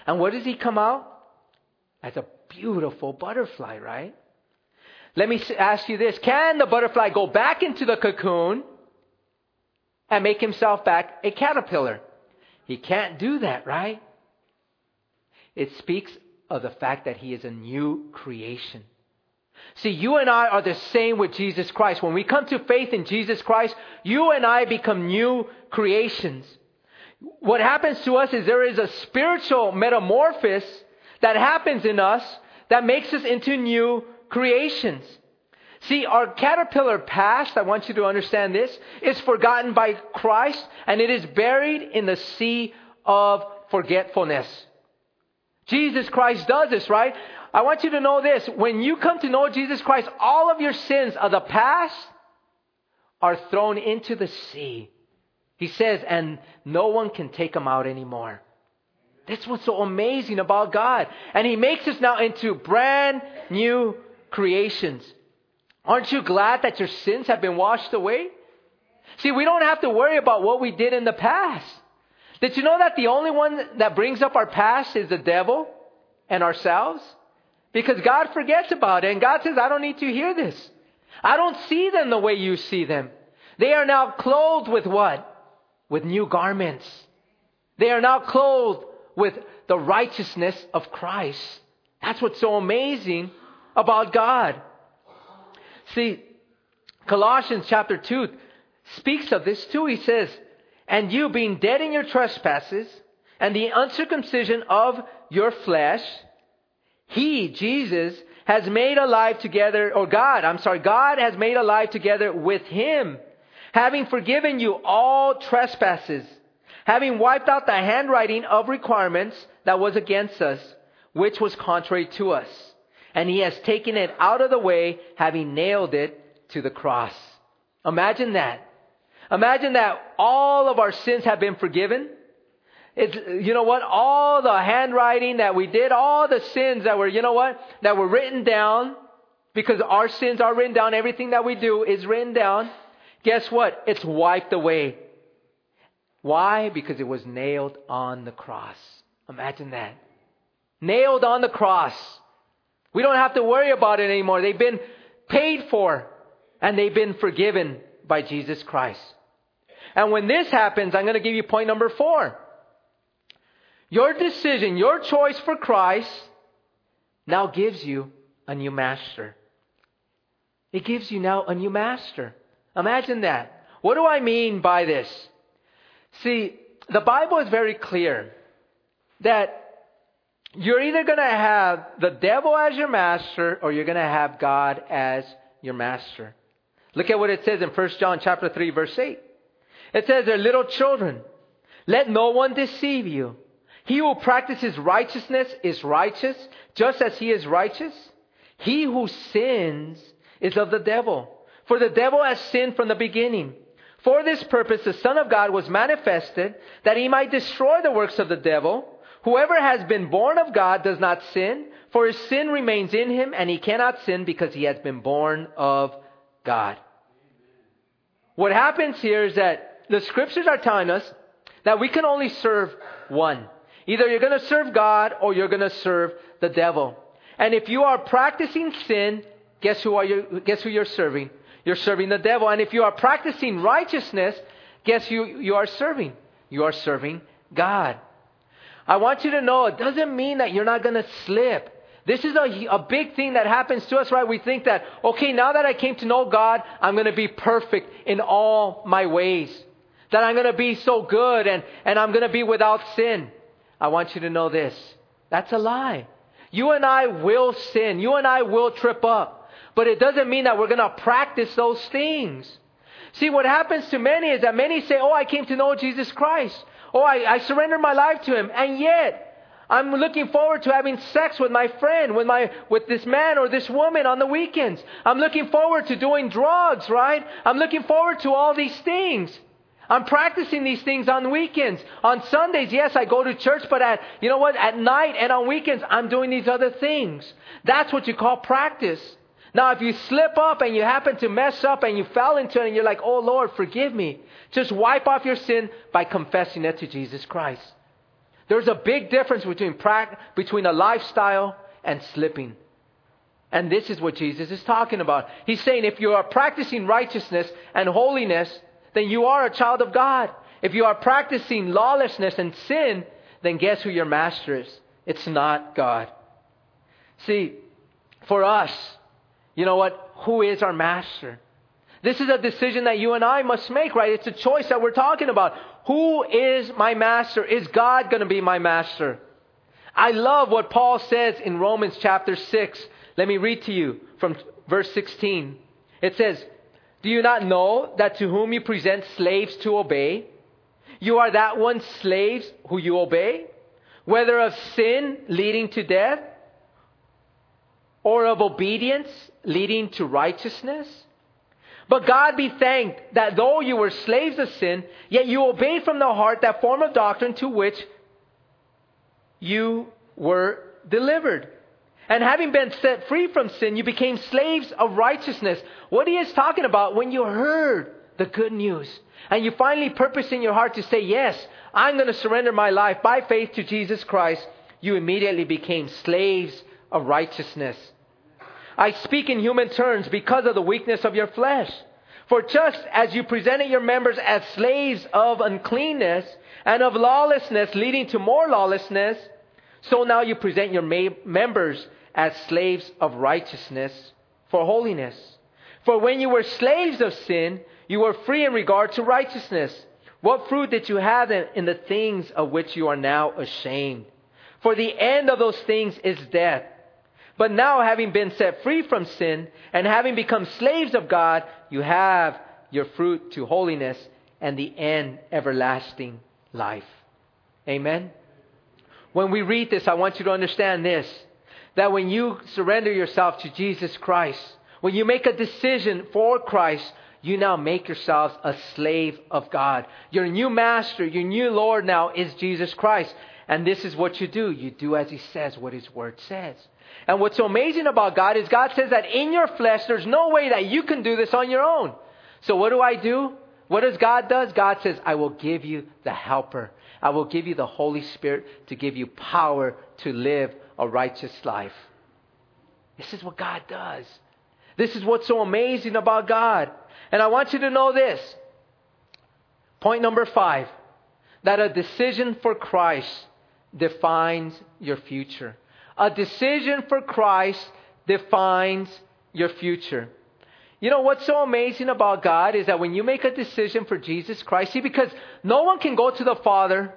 And what does he come out? As a beautiful butterfly, right? Let me ask you this. Can the butterfly go back into the cocoon and make himself back a caterpillar? He can't do that, right? It speaks of the fact that he is a new creation. See, you and I are the same with Jesus Christ. When we come to faith in Jesus Christ, you and I become new creations. What happens to us is there is a spiritual metamorphosis that happens in us that makes us into new creations. See, our caterpillar past, I want you to understand this, is forgotten by Christ and it is buried in the sea of forgetfulness. Jesus Christ does this, right? I want you to know this. When you come to know Jesus Christ, all of your sins of the past are thrown into the sea. He says, and no one can take them out anymore. That's what's so amazing about God. And He makes us now into brand new creations. Aren't you glad that your sins have been washed away? See, we don't have to worry about what we did in the past. Did you know that the only one that brings up our past is the devil and ourselves? Because God forgets about it. And God says, I don't need to hear this. I don't see them the way you see them. They are now clothed with what? With new garments. They are now clothed with the righteousness of Christ. That's what's so amazing about God. See, Colossians chapter 2 speaks of this too. He says, And you being dead in your trespasses and the uncircumcision of your flesh, he, Jesus, has made alive together, or God, I'm sorry, God has made alive together with Him, having forgiven you all trespasses, having wiped out the handwriting of requirements that was against us, which was contrary to us. And He has taken it out of the way, having nailed it to the cross. Imagine that. Imagine that all of our sins have been forgiven. It's, you know what? All the handwriting that we did, all the sins that were, you know what? That were written down, because our sins are written down, everything that we do is written down. Guess what? It's wiped away. Why? Because it was nailed on the cross. Imagine that. Nailed on the cross. We don't have to worry about it anymore. They've been paid for and they've been forgiven by Jesus Christ. And when this happens, I'm going to give you point number four. Your decision, your choice for Christ now gives you a new master. It gives you now a new master. Imagine that. What do I mean by this? See, the Bible is very clear that you're either going to have the devil as your master or you're going to have God as your master. Look at what it says in 1 John chapter 3 verse 8. It says, "They're little children. Let no one deceive you. He who practices righteousness is righteous, just as he is righteous. He who sins is of the devil, for the devil has sinned from the beginning. For this purpose, the Son of God was manifested that he might destroy the works of the devil. Whoever has been born of God does not sin, for his sin remains in him, and he cannot sin because he has been born of God. What happens here is that the scriptures are telling us that we can only serve one. Either you're going to serve God or you're going to serve the devil. And if you are practicing sin, guess who are you, guess who you're serving? You're serving the devil. And if you are practicing righteousness, guess who you are serving? You are serving God. I want you to know it doesn't mean that you're not going to slip. This is a, a big thing that happens to us, right? We think that, okay, now that I came to know God, I'm going to be perfect in all my ways. That I'm going to be so good and, and I'm going to be without sin. I want you to know this. That's a lie. You and I will sin. You and I will trip up. But it doesn't mean that we're going to practice those things. See, what happens to many is that many say, Oh, I came to know Jesus Christ. Oh, I, I surrendered my life to Him. And yet, I'm looking forward to having sex with my friend, with my, with this man or this woman on the weekends. I'm looking forward to doing drugs, right? I'm looking forward to all these things. I'm practicing these things on weekends. On Sundays, yes, I go to church, but at, you know what? At night and on weekends, I'm doing these other things. That's what you call practice. Now, if you slip up and you happen to mess up and you fell into it and you're like, oh Lord, forgive me, just wipe off your sin by confessing it to Jesus Christ. There's a big difference between, between a lifestyle and slipping. And this is what Jesus is talking about. He's saying if you are practicing righteousness and holiness, then you are a child of God. If you are practicing lawlessness and sin, then guess who your master is? It's not God. See, for us, you know what? Who is our master? This is a decision that you and I must make, right? It's a choice that we're talking about. Who is my master? Is God going to be my master? I love what Paul says in Romans chapter 6. Let me read to you from verse 16. It says, Do you not know that to whom you present slaves to obey, you are that one slaves who you obey, whether of sin leading to death or of obedience leading to righteousness? But God be thanked that though you were slaves of sin, yet you obeyed from the heart that form of doctrine to which you were delivered. And having been set free from sin, you became slaves of righteousness. What he is talking about when you heard the good news and you finally purpose in your heart to say, Yes, I'm going to surrender my life by faith to Jesus Christ, you immediately became slaves of righteousness. I speak in human terms because of the weakness of your flesh. For just as you presented your members as slaves of uncleanness and of lawlessness, leading to more lawlessness, so now you present your members as slaves of righteousness for holiness. For when you were slaves of sin, you were free in regard to righteousness. What fruit did you have in the things of which you are now ashamed? For the end of those things is death. But now, having been set free from sin and having become slaves of God, you have your fruit to holiness and the end everlasting life. Amen. When we read this, I want you to understand this that when you surrender yourself to Jesus Christ, when you make a decision for Christ, you now make yourselves a slave of God. Your new master, your new Lord now is Jesus Christ. And this is what you do. You do as He says, what His Word says. And what's so amazing about God is God says that in your flesh, there's no way that you can do this on your own. So what do I do? What does God does? God says, I will give you the helper. I will give you the Holy Spirit to give you power to live a righteous life. This is what God does. This is what's so amazing about God. And I want you to know this. Point number five that a decision for Christ defines your future. A decision for Christ defines your future. You know what's so amazing about God is that when you make a decision for Jesus Christ, see, because no one can go to the Father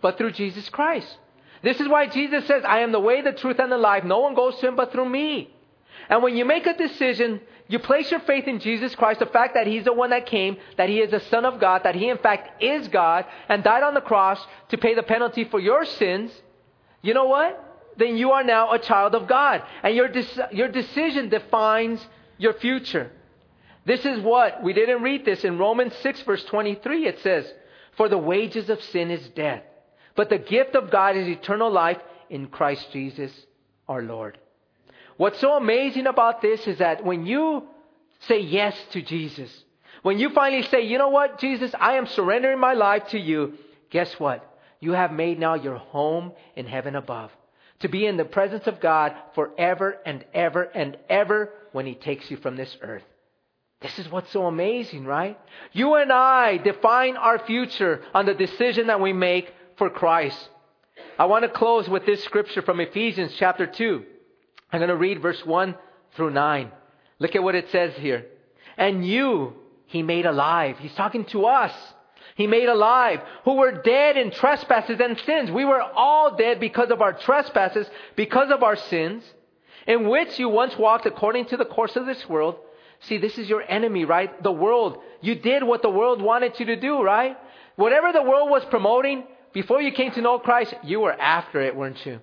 but through Jesus Christ. This is why Jesus says, I am the way, the truth, and the life. No one goes to him but through me. And when you make a decision, you place your faith in Jesus Christ, the fact that He's the one that came, that He is the Son of God, that He in fact is God, and died on the cross to pay the penalty for your sins. You know what? Then you are now a child of God. And your, de- your decision defines your future. This is what, we didn't read this in Romans 6, verse 23. It says, For the wages of sin is death, but the gift of God is eternal life in Christ Jesus our Lord. What's so amazing about this is that when you say yes to Jesus, when you finally say, you know what, Jesus, I am surrendering my life to you, guess what? You have made now your home in heaven above to be in the presence of God forever and ever and ever when He takes you from this earth. This is what's so amazing, right? You and I define our future on the decision that we make for Christ. I want to close with this scripture from Ephesians chapter 2. I'm going to read verse 1 through 9. Look at what it says here. And you, He made alive. He's talking to us. He made alive, who were dead in trespasses and sins. We were all dead because of our trespasses, because of our sins, in which you once walked according to the course of this world. See, this is your enemy, right? The world. You did what the world wanted you to do, right? Whatever the world was promoting, Before you came to know Christ, you were after it, weren't you?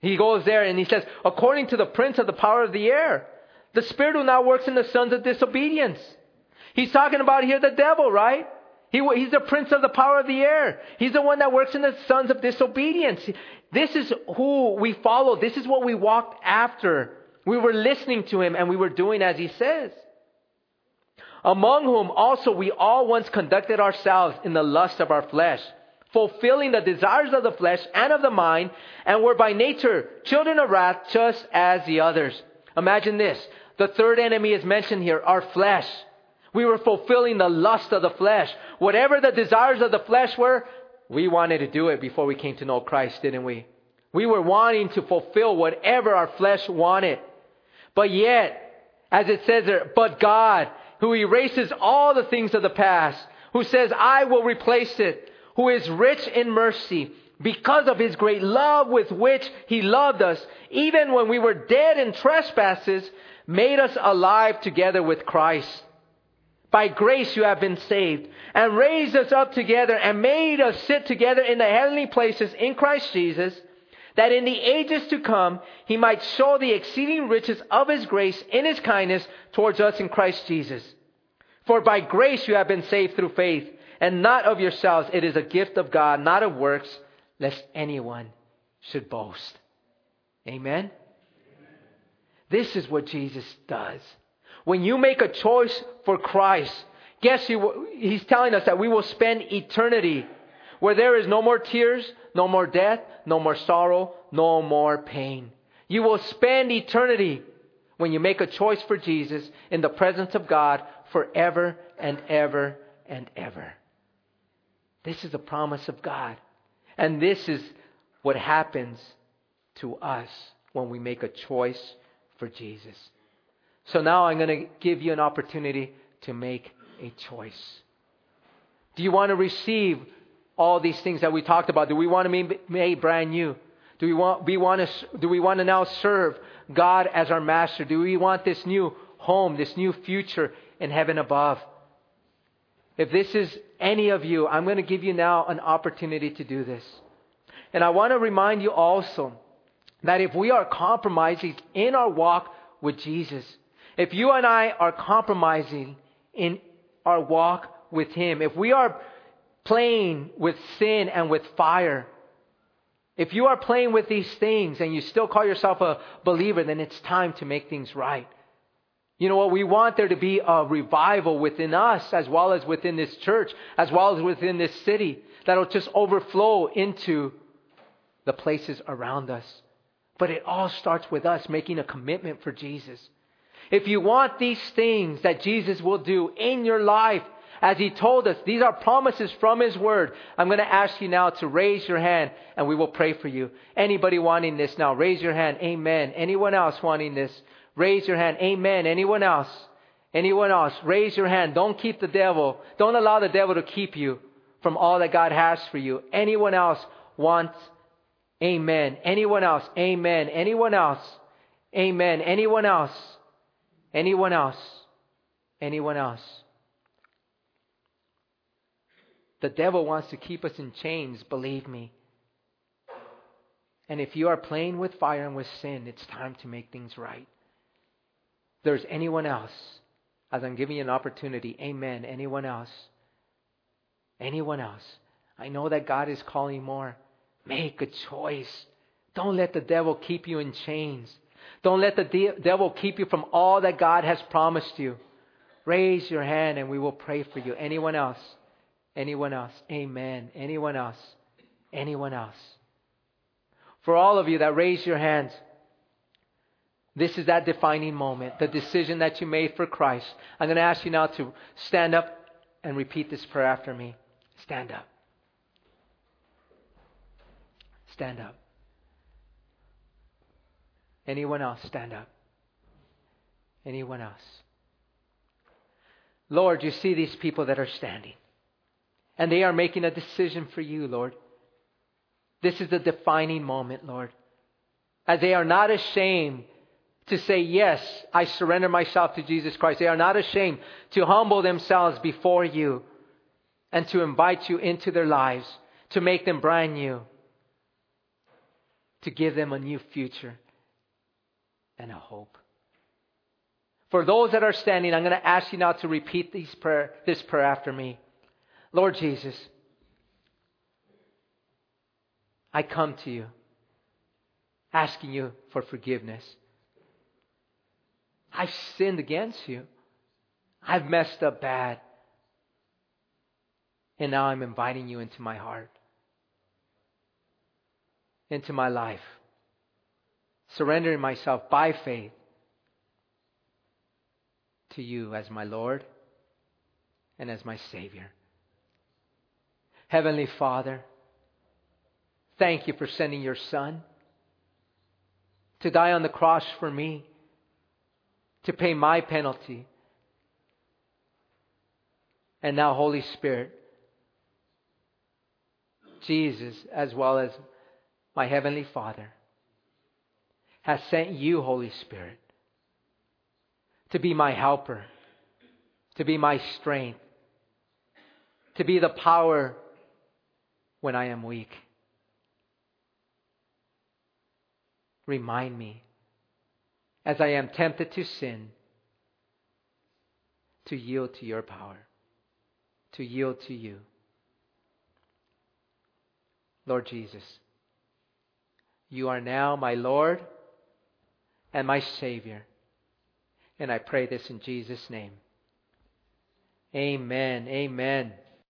He goes there and he says, according to the prince of the power of the air, the spirit who now works in the sons of disobedience. He's talking about here the devil, right? He, he's the prince of the power of the air. He's the one that works in the sons of disobedience. This is who we follow. This is what we walked after. We were listening to him and we were doing as he says. Among whom also we all once conducted ourselves in the lust of our flesh, fulfilling the desires of the flesh and of the mind, and were by nature children of wrath just as the others. Imagine this. The third enemy is mentioned here, our flesh. We were fulfilling the lust of the flesh. Whatever the desires of the flesh were, we wanted to do it before we came to know Christ, didn't we? We were wanting to fulfill whatever our flesh wanted. But yet, as it says there, but God, who erases all the things of the past, who says, I will replace it, who is rich in mercy, because of his great love with which he loved us, even when we were dead in trespasses, made us alive together with Christ. By grace you have been saved, and raised us up together, and made us sit together in the heavenly places in Christ Jesus, that in the ages to come he might show the exceeding riches of his grace in his kindness towards us in Christ Jesus. For by grace you have been saved through faith, and not of yourselves. It is a gift of God, not of works, lest anyone should boast. Amen? This is what Jesus does. When you make a choice for Christ, guess you, he's telling us that we will spend eternity where there is no more tears, no more death, no more sorrow, no more pain. You will spend eternity when you make a choice for Jesus in the presence of God forever and ever and ever. This is the promise of God. And this is what happens to us when we make a choice for Jesus. So now I'm going to give you an opportunity to make a choice. Do you want to receive all these things that we talked about? Do we want to be made brand new? Do we want, we want to, do we want to now serve God as our master? Do we want this new home, this new future in heaven above? If this is any of you, I'm going to give you now an opportunity to do this. And I want to remind you also that if we are compromising in our walk with Jesus, if you and I are compromising in our walk with Him, if we are playing with sin and with fire, if you are playing with these things and you still call yourself a believer, then it's time to make things right. You know what? We want there to be a revival within us as well as within this church, as well as within this city, that'll just overflow into the places around us. But it all starts with us making a commitment for Jesus. If you want these things that Jesus will do in your life, as He told us, these are promises from His Word. I'm going to ask you now to raise your hand and we will pray for you. Anybody wanting this now, raise your hand. Amen. Anyone else wanting this? Raise your hand. Amen. Anyone else? Anyone else? Raise your hand. Don't keep the devil. Don't allow the devil to keep you from all that God has for you. Anyone else wants? Amen. Anyone else? Amen. Anyone else? Amen. Anyone else? Anyone else? Anyone else? The devil wants to keep us in chains, believe me. And if you are playing with fire and with sin, it's time to make things right. If there's anyone else, as I'm giving you an opportunity, amen. Anyone else? Anyone else? I know that God is calling more. Make a choice. Don't let the devil keep you in chains. Don't let the de- devil keep you from all that God has promised you. Raise your hand and we will pray for you. Anyone else? Anyone else? Amen. Anyone else? Anyone else? For all of you that raise your hands, this is that defining moment, the decision that you made for Christ. I'm going to ask you now to stand up and repeat this prayer after me. Stand up. Stand up. Anyone else stand up? Anyone else? Lord, you see these people that are standing. And they are making a decision for you, Lord. This is the defining moment, Lord. As they are not ashamed to say, Yes, I surrender myself to Jesus Christ. They are not ashamed to humble themselves before you and to invite you into their lives. to make them brand new, to give them a new future and a hope. For those that are standing, I'm going to ask you now to repeat prayer, this prayer after me. Lord Jesus, I come to you asking you for forgiveness. I've sinned against you. I've messed up bad. And now I'm inviting you into my heart, into my life, surrendering myself by faith to you as my Lord and as my Savior. Heavenly Father, thank you for sending your Son to die on the cross for me, to pay my penalty. And now, Holy Spirit, Jesus, as well as my Heavenly Father, has sent you, Holy Spirit, to be my helper, to be my strength, to be the power when I am weak. Remind me, as I am tempted to sin, to yield to your power, to yield to you. Lord Jesus, you are now my Lord and my Savior. And I pray this in Jesus' name. Amen. Amen.